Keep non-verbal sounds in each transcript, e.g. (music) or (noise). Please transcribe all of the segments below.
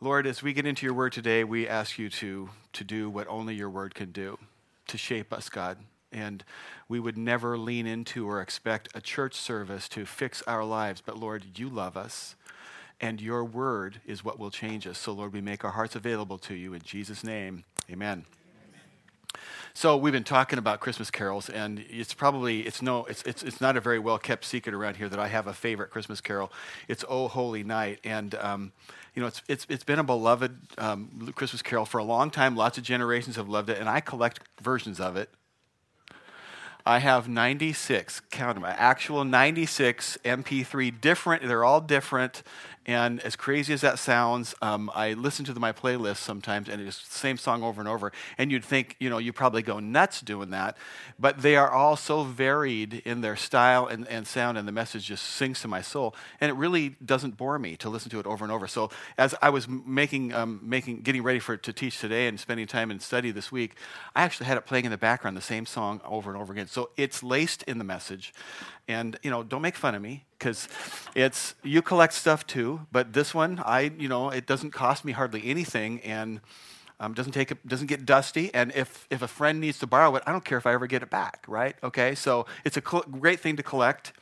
Lord, as we get into your word today, we ask you to, to do what only your word can do, to shape us, God. And we would never lean into or expect a church service to fix our lives. But Lord, you love us, and your word is what will change us. So, Lord, we make our hearts available to you in Jesus' name. Amen. So we've been talking about Christmas carols, and it's probably it's no it's it's it's not a very well kept secret around here that I have a favorite Christmas carol. It's "Oh Holy Night," and um, you know it's it's it's been a beloved um, Christmas carol for a long time. Lots of generations have loved it, and I collect versions of it. I have 96, count them, actual 96 MP3 different. They're all different. And as crazy as that sounds, um, I listen to my playlist sometimes, and it's the same song over and over. And you'd think, you know, you probably go nuts doing that. But they are all so varied in their style and, and sound, and the message just sings to my soul. And it really doesn't bore me to listen to it over and over. So as I was making, um, making, getting ready for to teach today and spending time in study this week, I actually had it playing in the background, the same song over and over again. So it's laced in the message. And you know, don't make fun of me because it's you collect stuff too. But this one, I you know, it doesn't cost me hardly anything, and um, doesn't take doesn't get dusty. And if if a friend needs to borrow it, I don't care if I ever get it back. Right? Okay. So it's a cl- great thing to collect,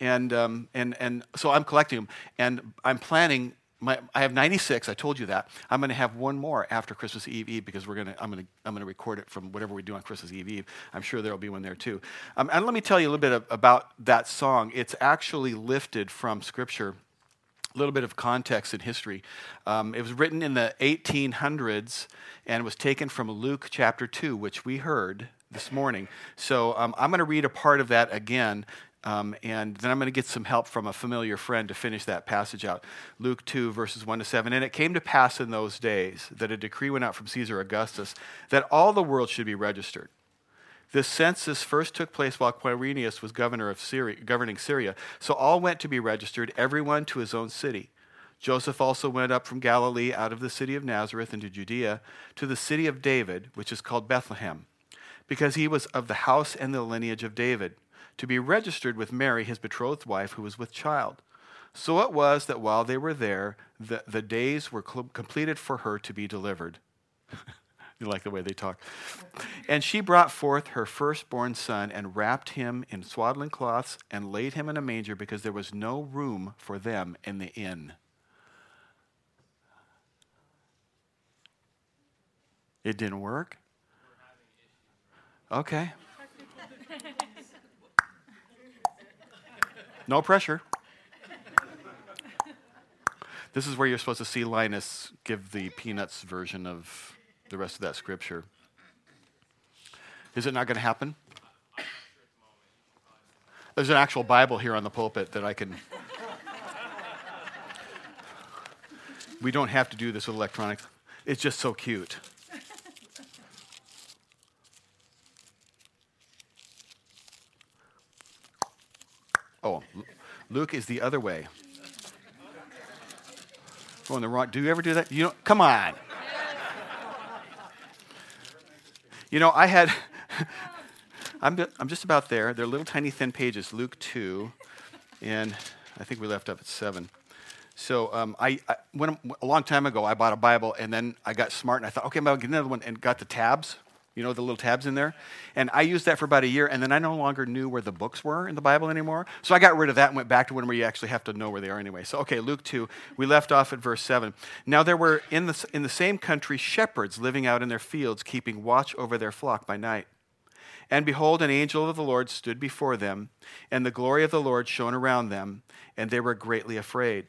and um, and and so I'm collecting them, and I'm planning my, I have 96. I told you that. I'm going to have one more after Christmas Eve Eve because we're going to. I'm going to. I'm going to record it from whatever we do on Christmas Eve Eve. I'm sure there will be one there too. Um, and let me tell you a little bit of, about that song. It's actually lifted from Scripture. A little bit of context and history. Um, it was written in the 1800s and was taken from Luke chapter 2, which we heard this morning. So um, I'm going to read a part of that again um, and then I'm going to get some help from a familiar friend to finish that passage out. Luke 2, verses 1 to 7. And it came to pass in those days that a decree went out from Caesar Augustus that all the world should be registered. This census first took place while Quirinius was governor of Syria, governing Syria. So all went to be registered, everyone to his own city. Joseph also went up from Galilee out of the city of Nazareth into Judea to the city of David, which is called Bethlehem, because he was of the house and the lineage of David to be registered with Mary, his betrothed wife, who was with child. So it was that while they were there, the, the days were cl- completed for her to be delivered. (laughs) you like the way they talk. And she brought forth her firstborn son and wrapped him in swaddling cloths and laid him in a manger because there was no room for them in the inn. It didn't work? Okay. No pressure. this is where you're supposed to see Linus give the Peanuts version of the rest of that scripture. Is it not going to happen? There's an actual Bible here on the pulpit that I can. we don't have to do this with electronics. It's just so cute. Oh, Luke is the other way. Going the wrong. Do you ever do that? You know, come on. You know, I had. (laughs) I'm, I'm just about there. They're little tiny thin pages. Luke two, and I think we left up at seven. So um, I, I a long time ago. I bought a Bible, and then I got smart, and I thought, okay, I'm gonna get another one, and got the tabs you know, the little tabs in there. And I used that for about a year, and then I no longer knew where the books were in the Bible anymore. So I got rid of that and went back to one where you actually have to know where they are anyway. So, okay, Luke 2, we left off at verse 7. Now there were in the, in the same country shepherds living out in their fields, keeping watch over their flock by night. And behold, an angel of the Lord stood before them, and the glory of the Lord shone around them, and they were greatly afraid.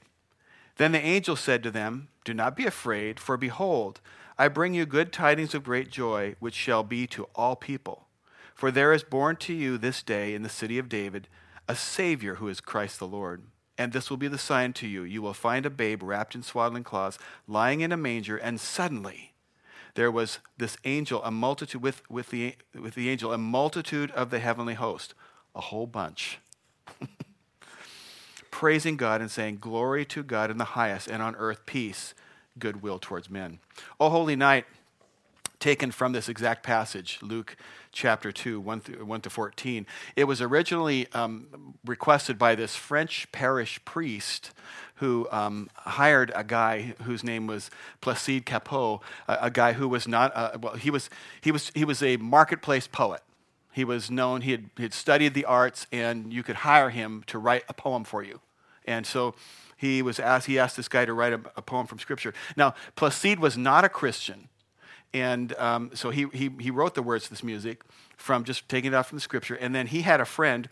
Then the angel said to them, Do not be afraid, for behold, I bring you good tidings of great joy, which shall be to all people. For there is born to you this day in the city of David a Savior who is Christ the Lord. And this will be the sign to you. You will find a babe wrapped in swaddling cloths, lying in a manger, and suddenly there was this angel, a multitude with, with, the, with the angel, a multitude of the heavenly host, a whole bunch. (laughs) Praising God and saying, Glory to God in the highest, and on earth peace goodwill towards men. O holy night, taken from this exact passage, Luke chapter 2, 1, through, 1 to 14. It was originally um, requested by this French parish priest who um, hired a guy whose name was Placide Cappeau, a, a guy who was not, uh, well, he was, he, was, he was a marketplace poet. He was known, he had, he had studied the arts, and you could hire him to write a poem for you. And so he was asked, he asked this guy to write a, a poem from Scripture. Now, Placide was not a Christian. And um, so he, he, he wrote the words to this music from just taking it out from the scripture. And then he had a friend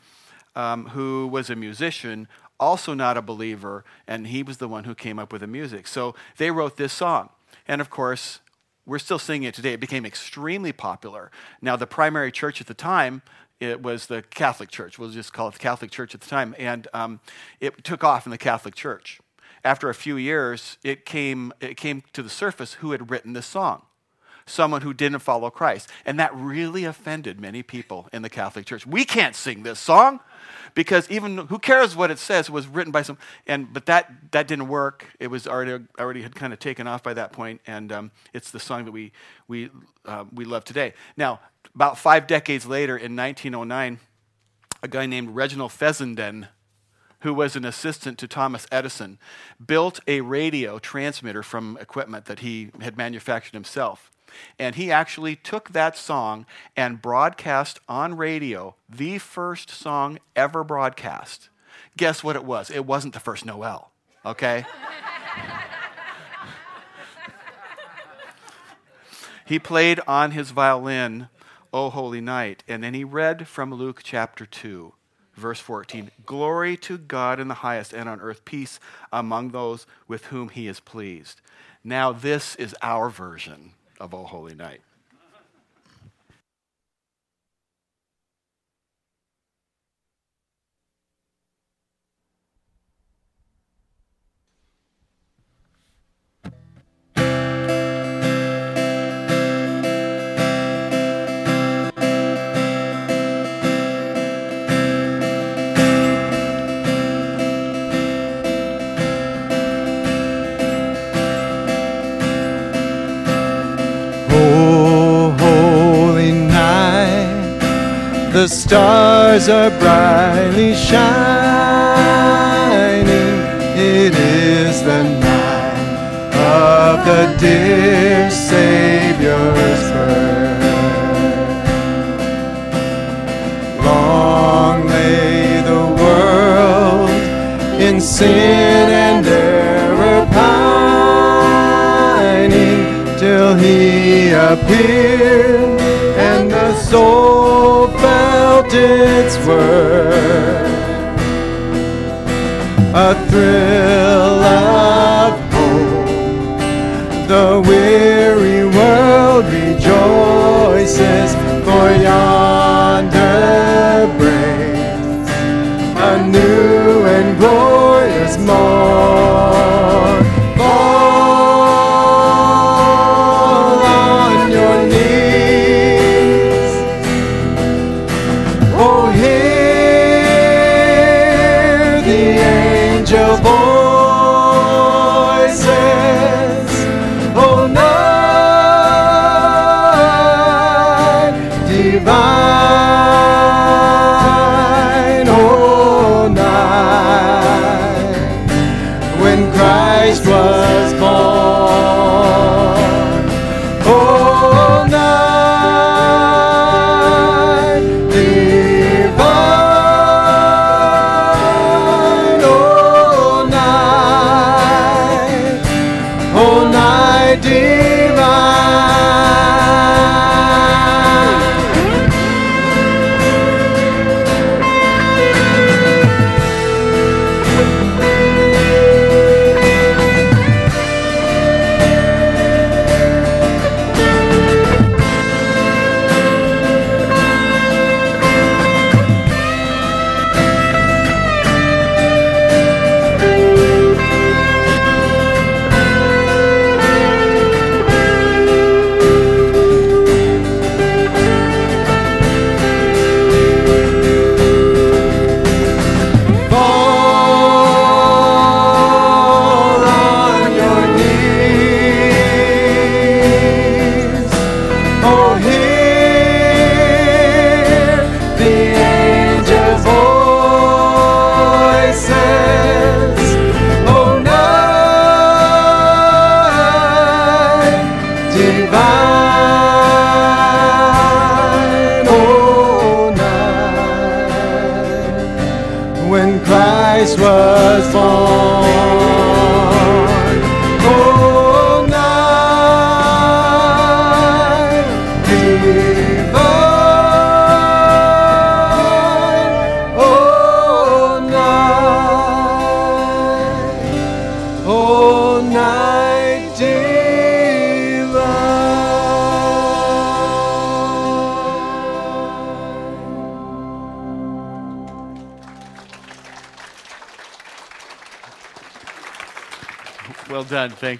um, who was a musician, also not a believer, and he was the one who came up with the music. So they wrote this song. And of course, we're still singing it today. It became extremely popular. Now, the primary church at the time, it was the Catholic Church. We'll just call it the Catholic Church at the time. And um, it took off in the Catholic Church. After a few years, it came, it came to the surface who had written this song someone who didn't follow Christ. And that really offended many people in the Catholic Church. We can't sing this song because even who cares what it says it was written by some and but that that didn't work it was already already had kind of taken off by that point and um, it's the song that we we uh, we love today now about five decades later in 1909 a guy named reginald fessenden who was an assistant to Thomas Edison, built a radio transmitter from equipment that he had manufactured himself. And he actually took that song and broadcast on radio the first song ever broadcast. Guess what it was? It wasn't the first Noel, okay? (laughs) he played on his violin, O Holy Night, and then he read from Luke chapter 2, verse 14 Glory to God in the highest, and on earth peace among those with whom he is pleased. Now, this is our version of O Holy Night. The stars are brightly shining. It is the night of the dear Savior's birth. Long lay the world in sin and error pining till he appeared and the soul its worth. A thrill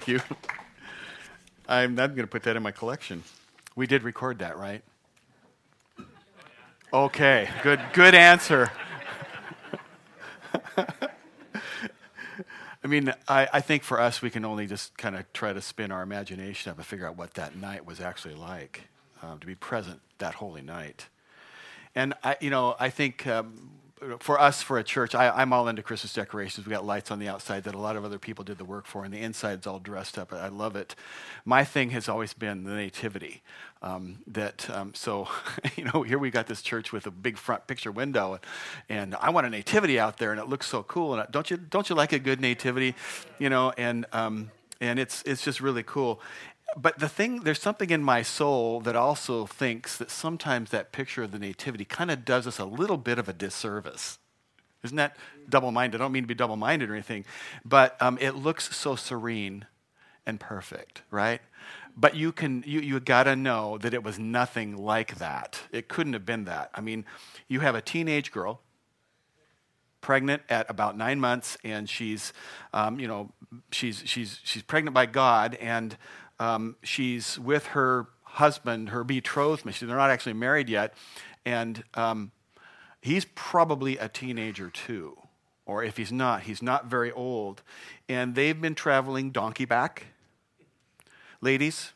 Thank you. (laughs) I'm not going to put that in my collection. We did record that, right? Okay. Good. Good answer. (laughs) I mean, I, I think for us, we can only just kind of try to spin our imagination up and figure out what that night was actually like, um, to be present that holy night. And I, you know, I think um, for us, for a church, I, am all into Christmas decorations. We got lights on the outside that a lot of other people did the work for, and the inside's all dressed up. I love it. My thing has always been the nativity. Um, that um, so, (laughs) you know, here we got this church with a big front picture window, and I want a nativity out there, and it looks so cool. And don't you don't you like a good nativity, you know? And um, and it's it's just really cool but the thing, there's something in my soul that also thinks that sometimes that picture of the nativity kind of does us a little bit of a disservice. Isn't that double minded? I don't mean to be double minded or anything, but um, it looks so serene and perfect, right? But you can you you got to know that it was nothing like that. It couldn't have been that. I mean, you have a teenage girl pregnant at about nine months, and she's, um, you know, she's she's she's pregnant by God, and um, she's with her husband, her betrothed. They're not actually married yet. And um, he's probably a teenager too. Or if he's not, he's not very old. And they've been traveling donkey back. Ladies,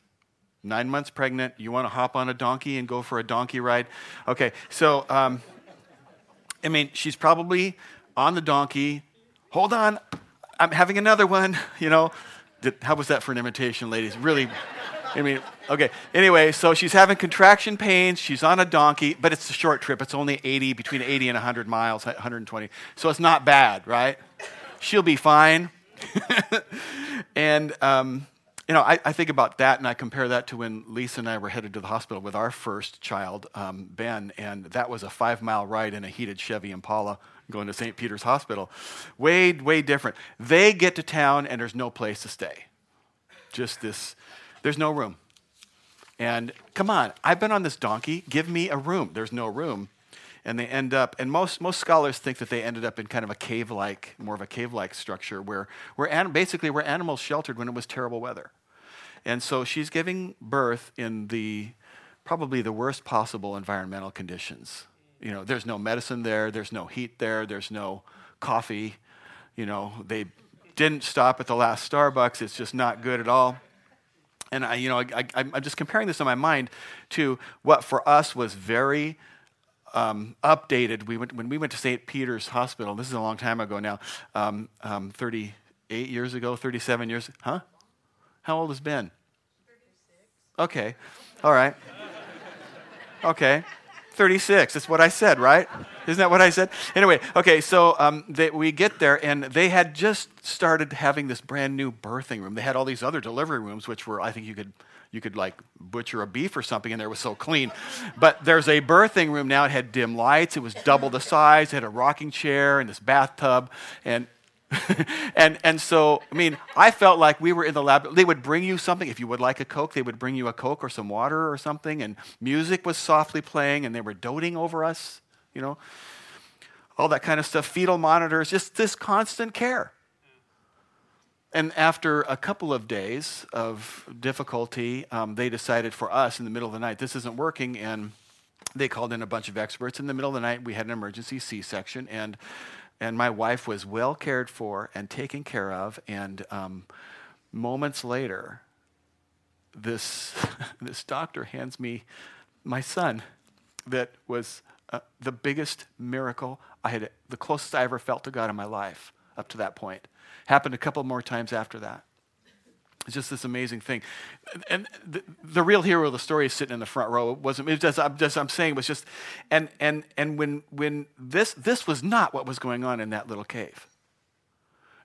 nine months pregnant, you want to hop on a donkey and go for a donkey ride? Okay, so, um, I mean, she's probably on the donkey. Hold on, I'm having another one, (laughs) you know. Did, how was that for an imitation, ladies? Really, I mean, okay. Anyway, so she's having contraction pains. She's on a donkey, but it's a short trip. It's only 80, between 80 and 100 miles, 120. So it's not bad, right? She'll be fine. (laughs) and, um, you know, I, I, think about that and I compare that to when Lisa and I were headed to the hospital with our first child, um, Ben, and that was a five mile ride in a heated Chevy Impala going to St. Peter's Hospital. Way, way different. They get to town and there's no place to stay. Just this, there's no room. And come on, I've been on this donkey. Give me a room. There's no room. And they end up, and most, most scholars think that they ended up in kind of a cave like, more of a cave like structure where, where basically where animals sheltered when it was terrible weather. And so she's giving birth in the probably the worst possible environmental conditions you know, there's no medicine there, there's no heat there, there's no coffee. You know, they didn't stop at the last Starbucks. It's just not good at all. And I, you know, I, am just comparing this in my mind to what for us was very um, updated. We went, when we went to St. Peter's Hospital, this is a long time ago now, um, um, 38 years ago, 37 years, huh? How old has Ben? 36. Okay, all right. Okay. 36. That's what I said, right? Isn't that what I said? Anyway, okay, so um, they, we get there, and they had just started having this brand new birthing room. They had all these other delivery rooms, which were, I think you could, you could like butcher a beef or something, and there was so clean. But there's a birthing room now. It had dim lights. It was double the size. It had a rocking chair and this bathtub, and (laughs) and, and so, I mean, I felt like we were in the lab. They would bring you something. If you would like a Coke, they would bring you a Coke or some water or something. And music was softly playing, and they were doting over us, you know, all that kind of stuff. Fetal monitors, just this constant care. And after a couple of days of difficulty, um, they decided for us in the middle of the night, this isn't working. And they called in a bunch of experts. In the middle of the night, we had an emergency C section. And and my wife was well cared for and taken care of. And um, moments later, this, (laughs) this doctor hands me my son that was uh, the biggest miracle I had, the closest I ever felt to God in my life up to that point. Happened a couple more times after that. It's just this amazing thing. And the, the, real hero of the story is sitting in the front row. It wasn't, it was just, I'm, just, I'm saying, it was just, and, and, and when, when this, this was not what was going on in that little cave.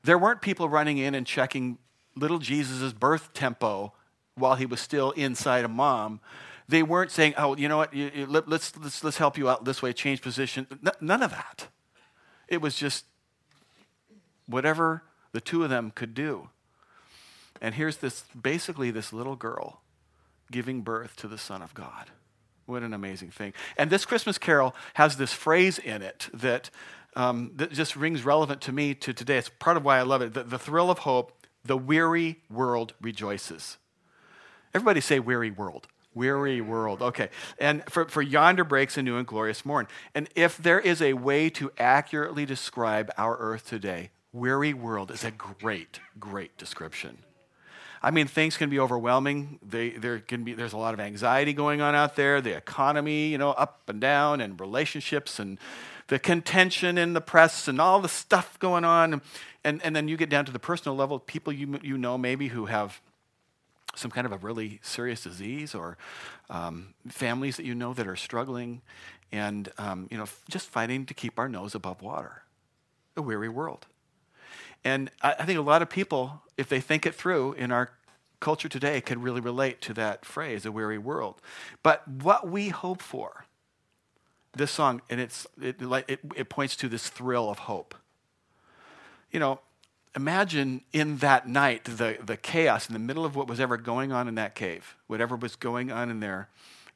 There weren't people running in and checking little Jesus' birth tempo while he was still inside a mom. They weren't saying, oh, you know what, you, you, let, let's, let's, let's help you out this way, change position. N- none of that. It was just whatever the two of them could do. And here's this basically this little girl giving birth to the Son of God. What an amazing thing. And this Christmas carol has this phrase in it that, um, that just rings relevant to me to today. It's part of why I love it. The, the thrill of hope, the weary world rejoices. Everybody say weary world. Weary world. Okay. And for, for yonder breaks a new and glorious morn. And if there is a way to accurately describe our earth today, weary world is a great, great description. I mean, things can be overwhelming. They, there can be, there's a lot of anxiety going on out there. The economy, you know, up and down, and relationships, and the contention in the press, and all the stuff going on. And, and then you get down to the personal level, people you, you know maybe who have some kind of a really serious disease, or um, families that you know that are struggling, and um, you know, just fighting to keep our nose above water. A weary world. And I, I think a lot of people, if they think it through in our culture today, can really relate to that phrase, a weary world. But what we hope for, this song, and it's, it, it, it points to this thrill of hope. You know, imagine in that night the, the chaos in the middle of what was ever going on in that cave, whatever was going on in there.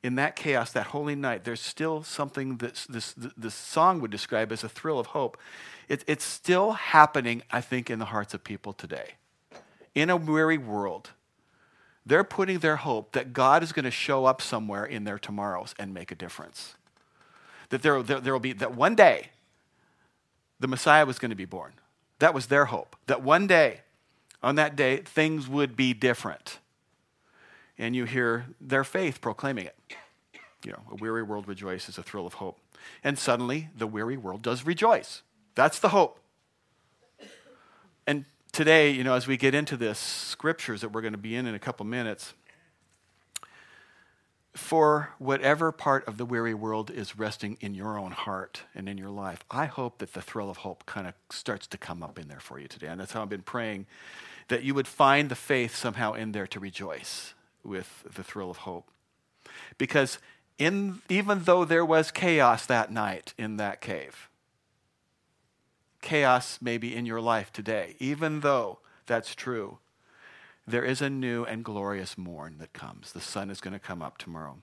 In that chaos, that holy night, there's still something that this, this song would describe as a thrill of hope. It, it's still happening, I think, in the hearts of people today. In a weary world, they're putting their hope that God is going to show up somewhere in their tomorrows and make a difference. That there, there, there will be, that one day, the Messiah was going to be born. That was their hope. That one day, on that day, things would be different. And you hear their faith proclaiming it. You know, a weary world rejoices, a thrill of hope. And suddenly, the weary world does rejoice. That's the hope. And today, you know, as we get into this scriptures that we're going to be in in a couple minutes, for whatever part of the weary world is resting in your own heart and in your life, I hope that the thrill of hope kind of starts to come up in there for you today. And that's how I've been praying that you would find the faith somehow in there to rejoice with the thrill of hope. Because in, even though there was chaos that night in that cave, chaos may be in your life today, even though that's true, there is a new and glorious morn that comes. The sun is going to come up tomorrow.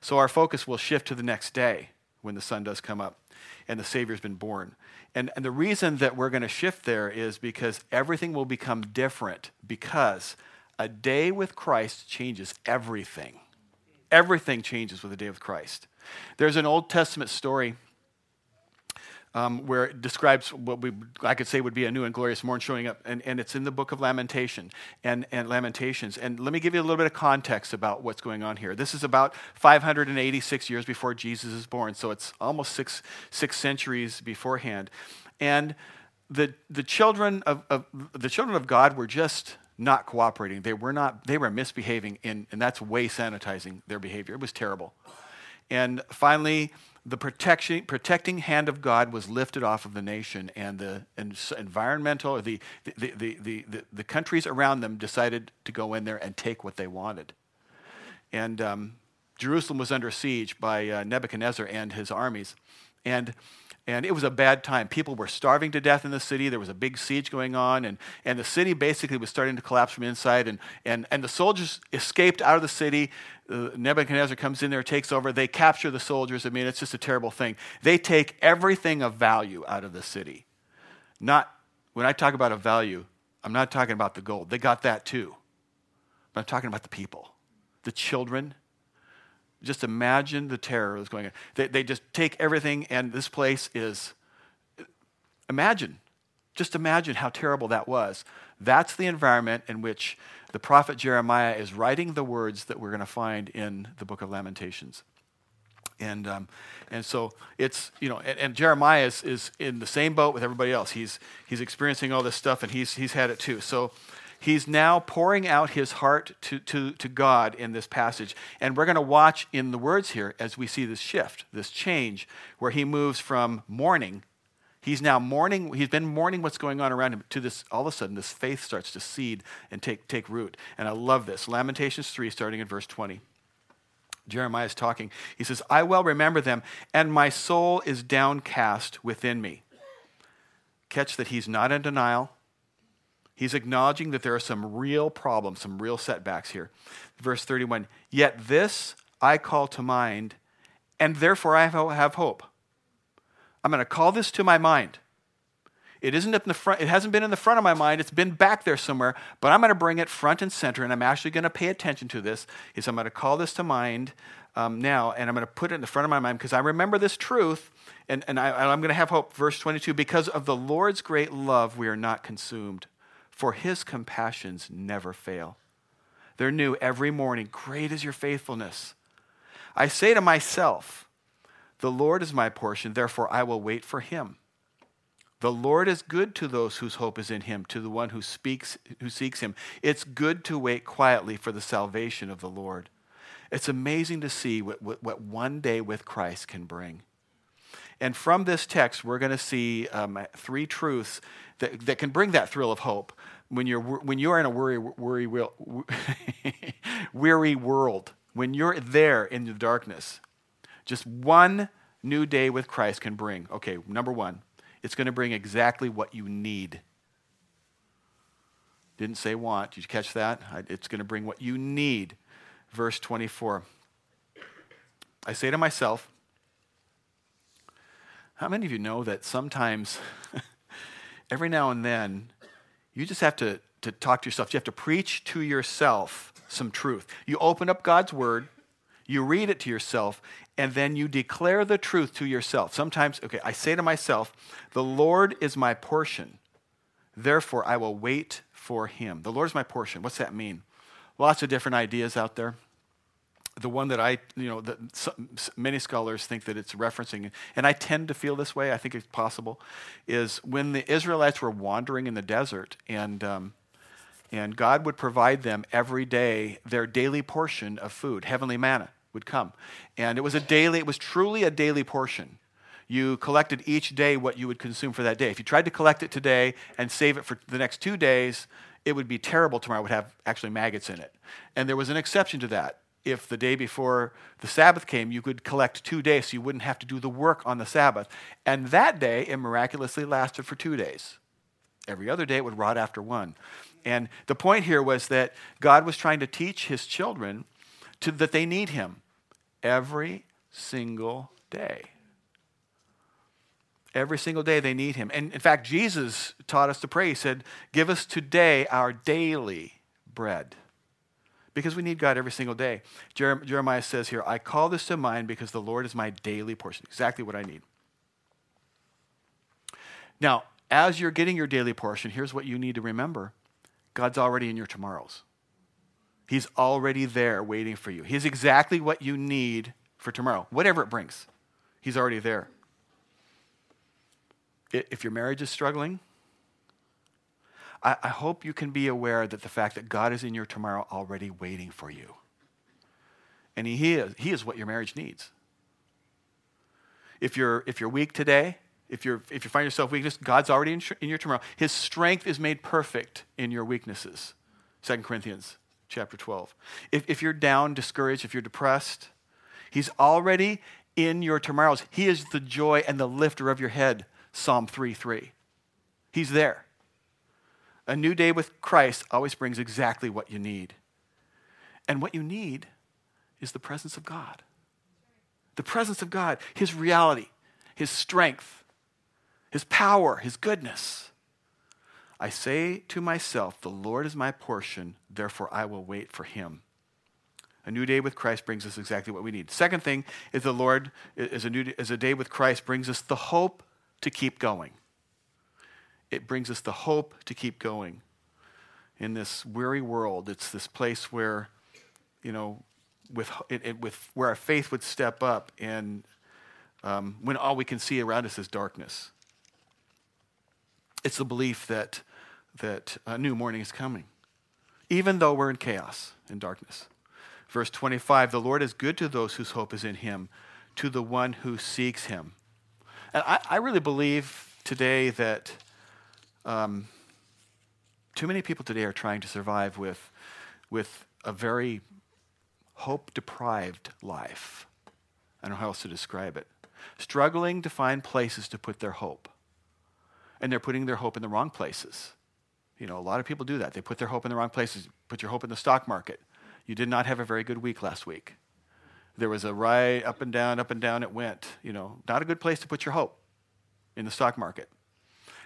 So our focus will shift to the next day when the sun does come up and the Savior's been born. And, and the reason that we're going to shift there is because everything will become different because a day with Christ changes everything. Everything changes with a day with Christ. There's an Old Testament story um, where it describes what we, I could say would be a new and glorious morn showing up, and, and it's in the book of Lamentation and, and Lamentations. And let me give you a little bit of context about what's going on here. This is about 586 years before Jesus is born, so it's almost six, six centuries beforehand. And the, the, children of, of, the children of God were just not cooperating. They were not, they were misbehaving, in, and that's way sanitizing their behavior. It was terrible. And finally, the protection, protecting hand of God was lifted off of the nation, and the environmental, or the, the, the, the, the, the countries around them decided to go in there and take what they wanted. And um, Jerusalem was under siege by uh, Nebuchadnezzar and his armies. And and it was a bad time. People were starving to death in the city. There was a big siege going on, and, and the city basically was starting to collapse from inside. And, and, and the soldiers escaped out of the city. Uh, Nebuchadnezzar comes in there, takes over. They capture the soldiers. I mean, it's just a terrible thing. They take everything of value out of the city. Not, when I talk about a value, I'm not talking about the gold. They got that too. But I'm talking about the people, the children, just imagine the terror that's going on. They, they just take everything, and this place is. Imagine. Just imagine how terrible that was. That's the environment in which the prophet Jeremiah is writing the words that we're going to find in the book of Lamentations. And, um, and so it's, you know, and, and, Jeremiah is, is in the same boat with everybody else. He's, he's experiencing all this stuff and he's, he's had it too. So he's now pouring out his heart to, to, to God in this passage. And we're going to watch in the words here as we see this shift, this change, where he moves from mourning. He's now mourning, he's been mourning what's going on around him to this, all of a sudden, this faith starts to seed and take, take root. And I love this. Lamentations 3, starting in verse 20. Jeremiah is talking. He says, I well remember them, and my soul is downcast within me. Catch that he's not in denial He's acknowledging that there are some real problems, some real setbacks here. Verse 31 Yet this I call to mind, and therefore I have hope. I'm going to call this to my mind. It isn't in the front, it hasn't been in the front of my mind, it's been back there somewhere, but I'm going to bring it front and center, and I'm actually going to pay attention to this. Is I'm going to call this to mind um, now, and I'm going to put it in the front of my mind because I remember this truth, and, and, I, and I'm going to have hope. Verse 22 Because of the Lord's great love, we are not consumed for his compassions never fail. They're new every morning. Great is your faithfulness. I say to myself, The Lord is my portion, therefore I will wait for him. The Lord is good to those whose hope is in him, to the one who speaks who seeks him. It's good to wait quietly for the salvation of the Lord. It's amazing to see what, what, what one day with Christ can bring. And from this text, we're going to see um, three truths that, that can bring that thrill of hope when you're, when you're in a worry, worry, (laughs) weary world, when you're there in the darkness. Just one new day with Christ can bring, okay, number one, it's going to bring exactly what you need. Didn't say want. Did you catch that? It's going to bring what you need. Verse 24. I say to myself, how many of you know that sometimes, (laughs) every now and then, you just have to, to talk to yourself? You have to preach to yourself some truth. You open up God's word, you read it to yourself, and then you declare the truth to yourself. Sometimes, okay, I say to myself, The Lord is my portion, therefore I will wait for him. The Lord is my portion. What's that mean? Lots of different ideas out there the one that I, you know, that many scholars think that it's referencing, and I tend to feel this way, I think it's possible, is when the Israelites were wandering in the desert and, um, and God would provide them every day their daily portion of food, heavenly manna would come. And it was a daily, it was truly a daily portion. You collected each day what you would consume for that day. If you tried to collect it today and save it for the next two days, it would be terrible tomorrow. It would have actually maggots in it. And there was an exception to that if the day before the Sabbath came, you could collect two days so you wouldn't have to do the work on the Sabbath. And that day, it miraculously lasted for two days. Every other day, it would rot after one. And the point here was that God was trying to teach his children to, that they need him every single day. Every single day they need him. And in fact, Jesus taught us to pray. He said, Give us today our daily bread because we need God every single day. Jeremiah says here, I call this to mind because the Lord is my daily portion. Exactly what I need. Now, as you're getting your daily portion, here's what you need to remember God's already in your tomorrows. He's already there waiting for you. He's exactly what you need for tomorrow, whatever it brings. He's already there. If your marriage is struggling, I, I hope you can be aware that the fact that God is in your tomorrow already waiting for you. And he is, he is what your marriage needs. If you're, if you're weak today, if, you're, if you find yourself weakness, God's already in, in your tomorrow. His strength is made perfect in your weaknesses. 2 Corinthians chapter 12. If, if you're down, discouraged, if you're depressed, He's already in your tomorrows. He is the joy and the lifter of your head. Psalm 3 3. He's there. A new day with Christ always brings exactly what you need. And what you need is the presence of God. The presence of God, His reality, His strength, His power, His goodness. I say to myself, The Lord is my portion, therefore I will wait for Him. A new day with Christ brings us exactly what we need. Second thing is the Lord is a new is a day with Christ brings us the hope to keep going it brings us the hope to keep going in this weary world. It's this place where, you know, with, it, it, with where our faith would step up and um, when all we can see around us is darkness. It's the belief that, that a new morning is coming, even though we're in chaos and darkness. Verse 25 The Lord is good to those whose hope is in him, to the one who seeks him. And I, I really believe today that um, too many people today are trying to survive with, with a very hope deprived life. I don't know how else to describe it. Struggling to find places to put their hope. And they're putting their hope in the wrong places You know, a lot of people do that. They put their hope in the wrong places. Put your hope in the stock market. You did not have a very good week last week. There was a right up and down, up and down it went. You know, not a good place to put your hope in the stock market.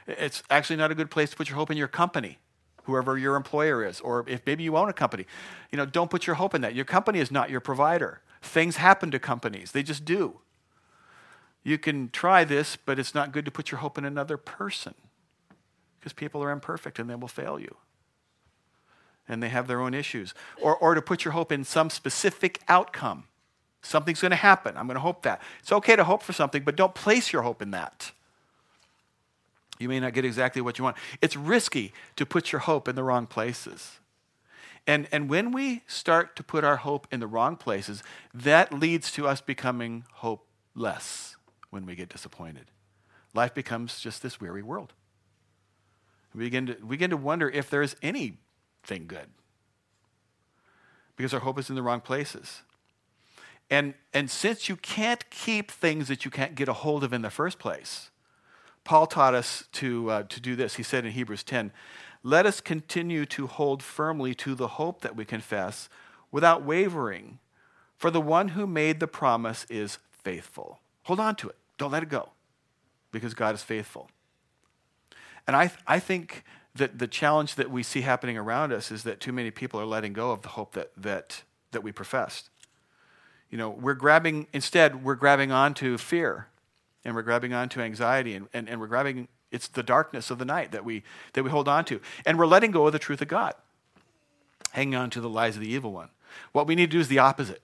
It's actually not a good place to put your hope in your company, whoever your employer is, or if maybe you own a company. You know, don't put your hope in that. Your company is not your provider. Things happen to companies, they just do. You can try this, but it's not good to put your hope in another person because people are imperfect and they will fail you. And they have their own issues. Or, or to put your hope in some specific outcome. Something's going to happen. I'm going to hope that. It's okay to hope for something, but don't place your hope in that. You may not get exactly what you want. It's risky to put your hope in the wrong places. And, and when we start to put our hope in the wrong places, that leads to us becoming hopeless when we get disappointed. Life becomes just this weary world. We begin to, we begin to wonder if there is anything good because our hope is in the wrong places. And, and since you can't keep things that you can't get a hold of in the first place, Paul taught us to, uh, to do this. He said in Hebrews 10, Let us continue to hold firmly to the hope that we confess without wavering, for the one who made the promise is faithful. Hold on to it. Don't let it go because God is faithful. And I, I think that the challenge that we see happening around us is that too many people are letting go of the hope that, that, that we professed. You know, we're grabbing, instead, we're grabbing onto fear and we're grabbing onto anxiety and, and, and we're grabbing, it's the darkness of the night that we, that we hold on to. And we're letting go of the truth of God, hanging on to the lies of the evil one. What we need to do is the opposite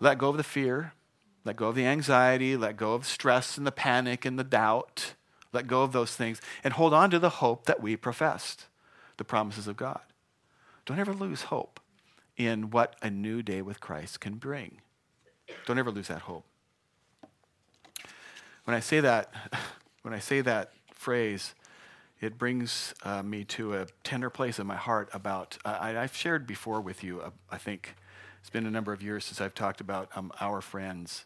let go of the fear, let go of the anxiety, let go of stress and the panic and the doubt. Let go of those things and hold on to the hope that we professed, the promises of God. Don't ever lose hope in what a new day with Christ can bring. Don't ever lose that hope. When I say that, (laughs) when I say that phrase, it brings uh, me to a tender place in my heart about. Uh, I, have shared before with you. Uh, I think it's been a number of years since I've talked about um, our friends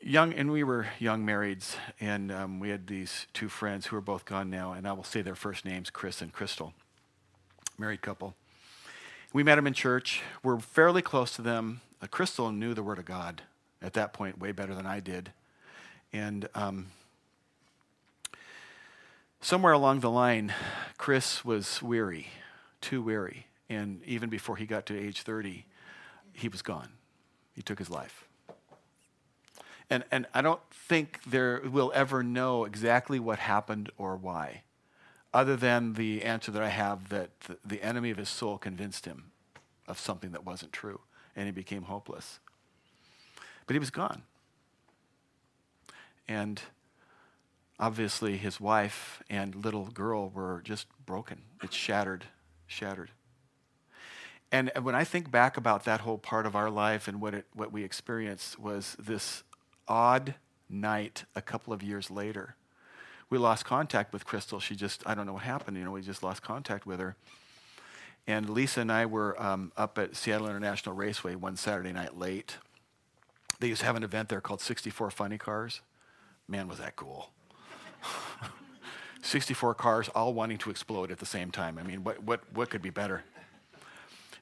young, and we were young marrieds, and um, we had these two friends who are both gone now, and I will say their first names, Chris and Crystal, married couple. We met them in church. We're fairly close to them. Uh, Crystal knew the Word of God at that point way better than I did, and um, somewhere along the line, Chris was weary, too weary, and even before he got to age 30, he was gone. He took his life. And, and I don't think there will ever know exactly what happened or why, other than the answer that I have that the, the enemy of his soul convinced him of something that wasn't true, and he became hopeless. But he was gone. And obviously, his wife and little girl were just broken. It's shattered, shattered. And when I think back about that whole part of our life and what, it, what we experienced was this odd night a couple of years later. We lost contact with Crystal. She just, I don't know what happened. You know, we just lost contact with her. And Lisa and I were um, up at Seattle International Raceway one Saturday night late. They used to have an event there called 64 Funny Cars. Man, was that cool. 64 cars all wanting to explode at the same time. I mean, what, what, what could be better?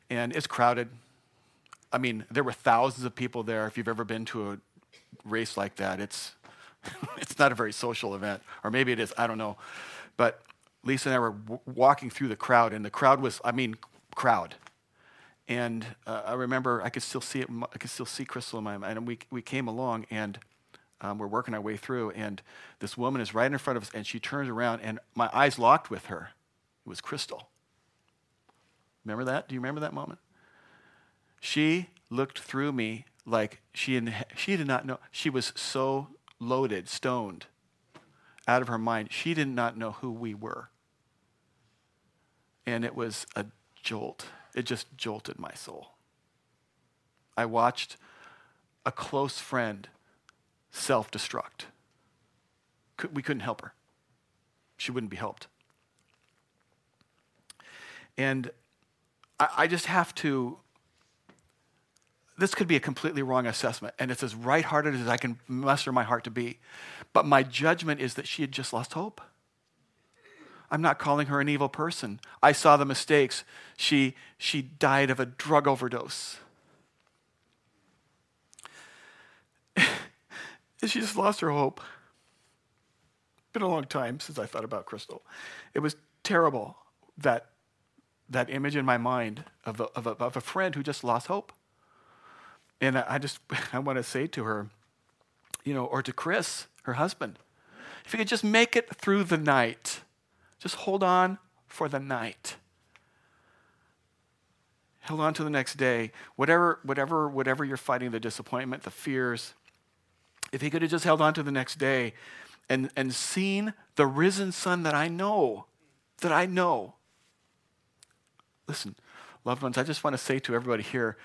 And it's crowded. I mean, there were thousands of people there. If you've ever been to a race like that, it's, (laughs) it's not a very social event. Or maybe it is, I don't know. But Lisa and I were w- walking through the crowd, and the crowd was, I mean, crowd. And uh, I remember I could still see it. I could still see Crystal in my mind. And we we came along, and um, we're working our way through. And this woman is right in front of us, and she turns around, and my eyes locked with her. It was Crystal. Remember that? Do you remember that moment? She looked through me like she, she did not know. She was so loaded, stoned, out of her mind. She did not know who we were. And it was a jolt. It just jolted my soul. I watched a close friend self destruct. We couldn't help her, she wouldn't be helped. And I just have to this could be a completely wrong assessment, and it's as right hearted as I can muster my heart to be. But my judgment is that she had just lost hope. I'm not calling her an evil person. I saw the mistakes. She, she died of a drug overdose. She just lost her hope. Been a long time since I thought about Crystal. It was terrible that that image in my mind of a, of a, of a friend who just lost hope. And I just (laughs) I want to say to her, you know, or to Chris, her husband, if you could just make it through the night, just hold on for the night. Hold on to the next day. Whatever, whatever, whatever you're fighting, the disappointment, the fears, if he could have just held on to the next day and, and seen the risen son that I know, that I know. Listen, loved ones, I just want to say to everybody here,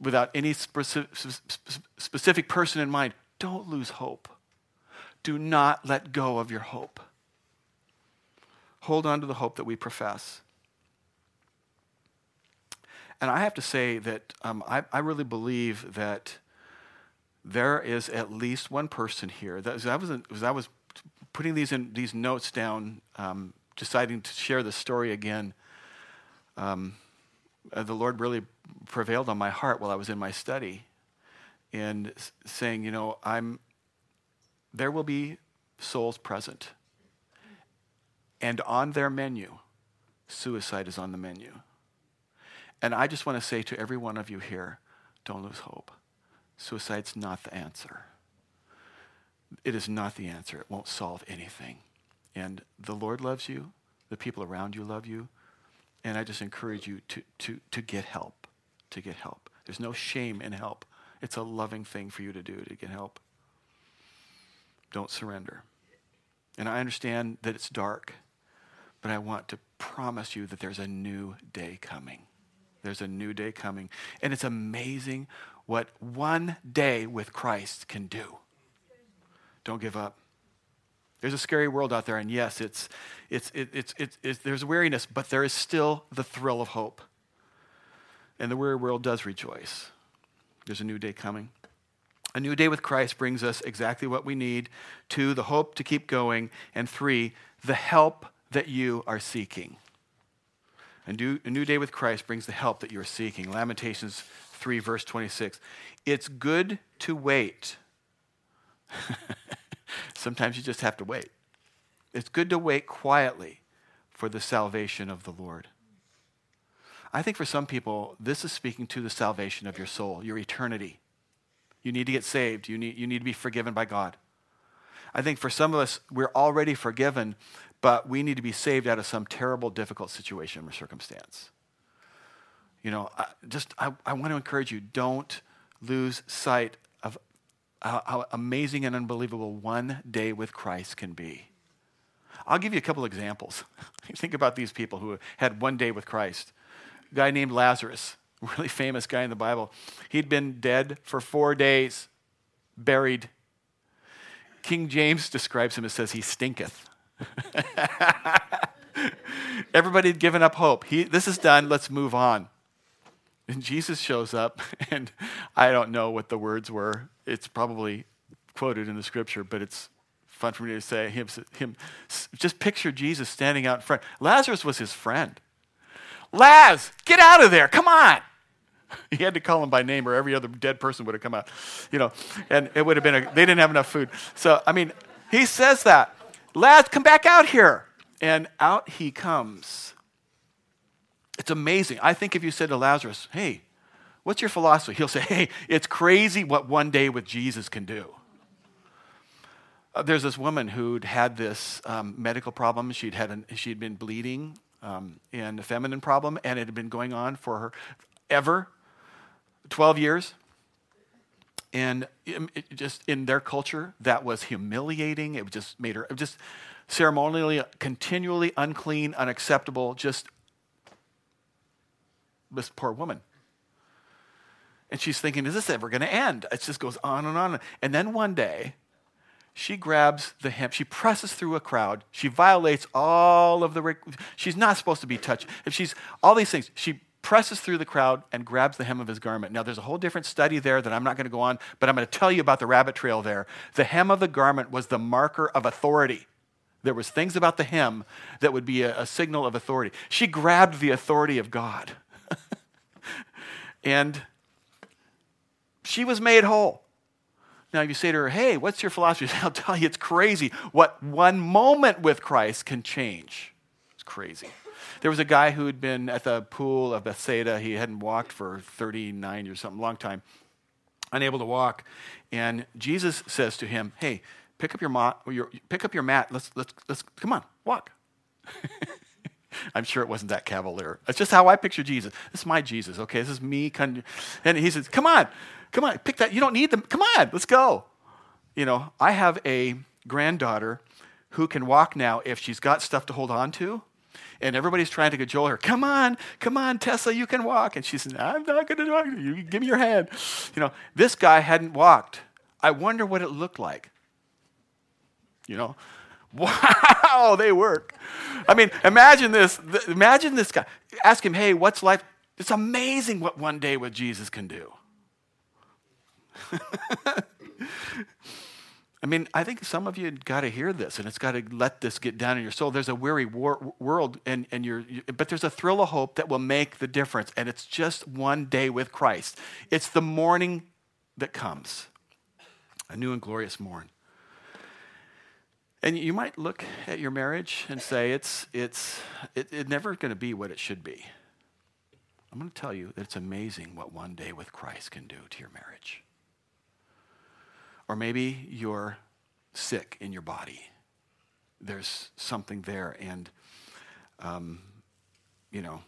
without any specific person in mind, don't lose hope. Do not let go of your hope. Hold on to the hope that we profess. And I have to say that um, I, I, really believe that there is at least one person here. That, I was, as I was putting these, in, these notes down, um, deciding to share the story again, um, uh, the Lord really prevailed on my heart while I was in my study and saying, you know, I'm, there will be souls present. And on their menu, suicide is on the menu. And I just want to say to every one of you here don't lose hope. Suicide's not the answer. It is not the answer. It won't solve anything. And the Lord loves you, the people around you love you, and I just encourage you to, to, to get help. To get help. There's no shame in help. It's a loving thing for you to do to get help. Don't surrender. And I understand that it's dark, but I want to promise you that there's a new day coming. There's a new day coming. And it's amazing what one day with Christ can do. Don't give up. There's a scary world out there, and yes, it's, it's, it, it's, it's, it's, there's weariness, but there is still the thrill of hope. And the weary world does rejoice. There's a new day coming. A new day with Christ brings us exactly what we need. Two, the hope to keep going. And three, the help that you are seeking. A new, a new day with Christ brings the help that you are seeking. Lamentations 3, verse 26. It's good to wait. (laughs) Sometimes you just have to wait. It's good to wait quietly for the salvation of the Lord. I think for some people, this is speaking to the salvation of your soul, your eternity. You need to get saved, you need, you need to be forgiven by God. I think for some of us, we're already forgiven, but we need to be saved out of some terrible, difficult situation or circumstance. You know, I, just I, I want to encourage you don't lose sight of how, how amazing and unbelievable one day with Christ can be. I'll give you a couple examples. (laughs) Think about these people who had one day with Christ. A guy named Lazarus, (laughs) really famous guy in the Bible. He'd been dead for four days, buried. King James describes him as says he stinketh. (laughs) Everybody had given up hope. He, this is done, let's move on. And Jesus shows up, (laughs) and I don't know what the words were. It's probably quoted in the scripture, but it's fun for me to say him, him just picture Jesus standing out in front. Lazarus was his friend. Laz, get out of there. Come on. (laughs) He had to call him by name, or every other dead person would have come out, you know, and it would have been, a, they didn't have enough food. So, I mean, he says that. Laz, come back out here. And out he comes. It's amazing. I think if you said to Lazarus, hey, what's your philosophy? He'll say, hey, it's crazy what one day with Jesus can do. Uh, there's this woman who'd had this um, medical problem. She'd, had an, she'd been bleeding um, and a feminine problem, and it had been going on for her ever 12 years. And it just in their culture, that was humiliating. It just made her it just ceremonially, continually unclean, unacceptable, just this poor woman. And she's thinking, is this ever going to end? It just goes on and on. And then one day, she grabs the hem, she presses through a crowd, she violates all of the, she's not supposed to be touched. If she's, all these things, she presses through the crowd and grabs the hem of his garment. Now, there's a whole different study there that I'm not going to go on, but I'm going to tell you about the rabbit trail there. The hem of the garment was the marker of authority. There was things about the hem that would be a, a signal of authority. She grabbed the authority of God. (laughs) and she was made whole. Now, if you say to her, hey, what's your philosophy? (laughs) I'll tell you, it's crazy what one moment with Christ can change. It's crazy. There was a guy who had been at the pool of Bethsaida. He hadn't walked for 39 or something, long time, unable to walk. And Jesus says to him, hey, pick up your, mat, pick up your mat. Let's, let's, let's, come on, walk. (laughs) (laughs) I'm sure it wasn't that cavalier. That's just how I picture Jesus. This is my Jesus, okay? This is me. And he says, Come on, come on, pick that. You don't need them. Come on, let's go. You know, I have a granddaughter who can walk now if she's got stuff to hold on to. And everybody's trying to cajole her. Come on, come on, Tessa, you can walk. And she says, I'm not going to walk. To you give me your hand. You know, this guy hadn't walked. I wonder what it looked like. You know, Wow, (laughs) they work. I mean, imagine this. Imagine this guy. Ask him, hey, what's life? It's amazing what one day with Jesus can do. (laughs) I mean, I think some of you got to hear this, and it's got to let this get down in your soul. There's a weary war- world, and, and you're, you, but there's a thrill of hope that will make the difference, and it's just one day with Christ. It's the morning that comes, a new and glorious morn. And you might look at your marriage and say, it's, it's, it, it's never going to be what it should be. I'm going to tell you that it's amazing what one day with Christ can do to your marriage. Or maybe you're sick in your body. There's something there, and, um, you know,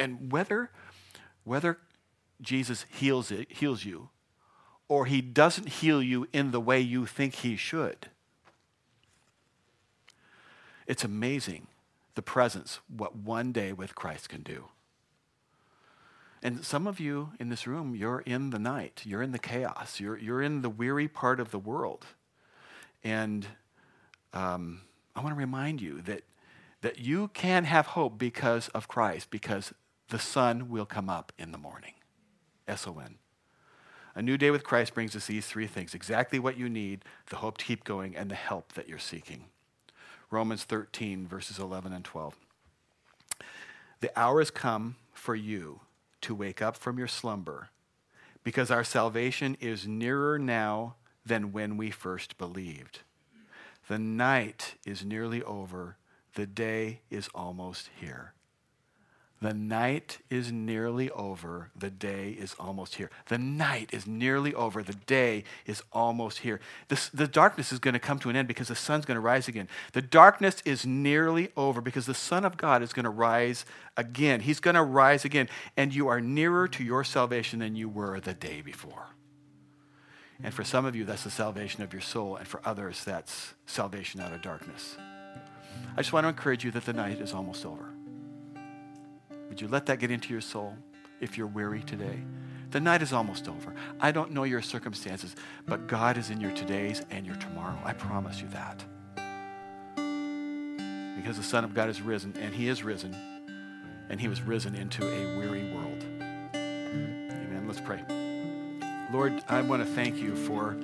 and whether, whether Jesus heals, it, heals you or he doesn't heal you in the way you think he should. It's amazing the presence, what one day with Christ can do. And some of you in this room, you're in the night, you're in the chaos, you're, you're in the weary part of the world. And um, I want to remind you that, that you can have hope because of Christ, because the sun will come up in the morning. S O N. A new day with Christ brings us these three things exactly what you need, the hope to keep going, and the help that you're seeking. Romans 13, verses 11 and 12. The hour has come for you to wake up from your slumber, because our salvation is nearer now than when we first believed. The night is nearly over, the day is almost here. The night is nearly over. The day is almost here. The night is nearly over. The day is almost here. This, the darkness is going to come to an end because the sun's going to rise again. The darkness is nearly over because the Son of God is going to rise again. He's going to rise again. And you are nearer to your salvation than you were the day before. And for some of you, that's the salvation of your soul. And for others, that's salvation out of darkness. I just want to encourage you that the night is almost over. Would you let that get into your soul if you're weary today? The night is almost over. I don't know your circumstances, but God is in your todays and your tomorrow. I promise you that. Because the Son of God is risen, and He is risen, and He was risen into a weary world. Amen. Let's pray. Lord, I want to thank you for